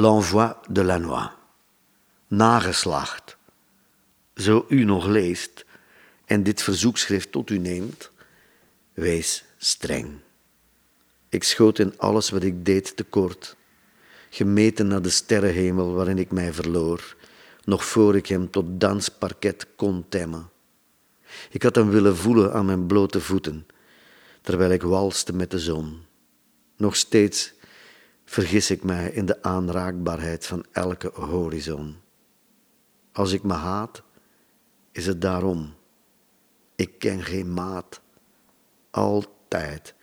L'envoi de la noix. Nageslacht. Zo u nog leest en dit verzoekschrift tot u neemt, wees streng. Ik schoot in alles wat ik deed tekort, gemeten naar de sterrenhemel waarin ik mij verloor, nog voor ik hem tot dansparket kon temmen. Ik had hem willen voelen aan mijn blote voeten, terwijl ik walste met de zon. Nog steeds vergis ik mij in de aanraakbaarheid van elke horizon. Als ik me haat, is het daarom. Ik ken geen maat. Altijd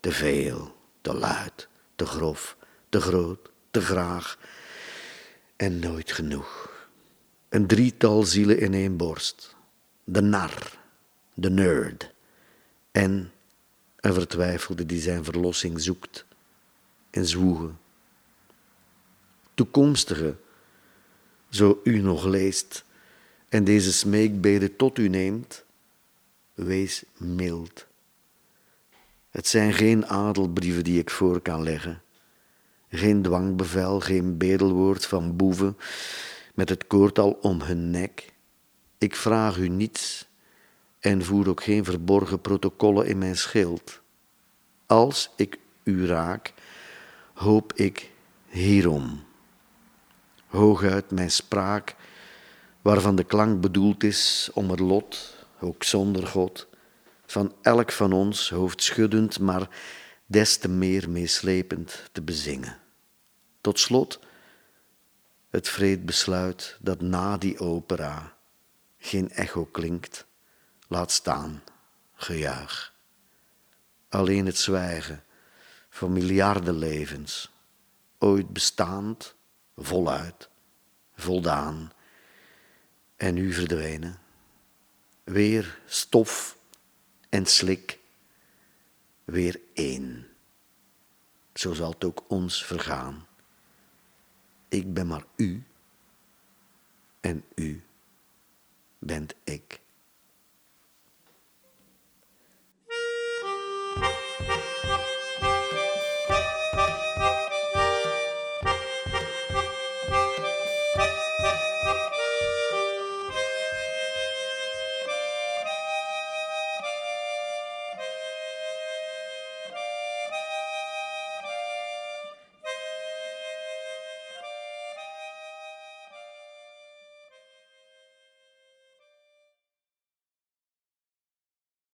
te veel, te luid, te grof, te groot, te graag en nooit genoeg. Een drietal zielen in één borst. De nar, de nerd en een vertwijfelde die zijn verlossing zoekt en zwoegen. Toekomstige, zo u nog leest en deze smeekbeden tot u neemt, wees mild. Het zijn geen adelbrieven die ik voor kan leggen, geen dwangbevel, geen bedelwoord van boeven met het koortal om hun nek. Ik vraag u niets en voer ook geen verborgen protocollen in mijn schild. Als ik u raak, hoop ik hierom. Hooguit mijn spraak, waarvan de klank bedoeld is om het lot, ook zonder God, van elk van ons hoofdschuddend, maar des te meer meeslepend te bezingen. Tot slot het vreed besluit dat na die opera geen echo klinkt, laat staan gejuich. Alleen het zwijgen van miljarden levens, ooit bestaand, voluit, voldaan, en nu verdwenen. Weer stof en slik, weer één. Zo zal het ook ons vergaan. Ik ben maar u en u bent ik.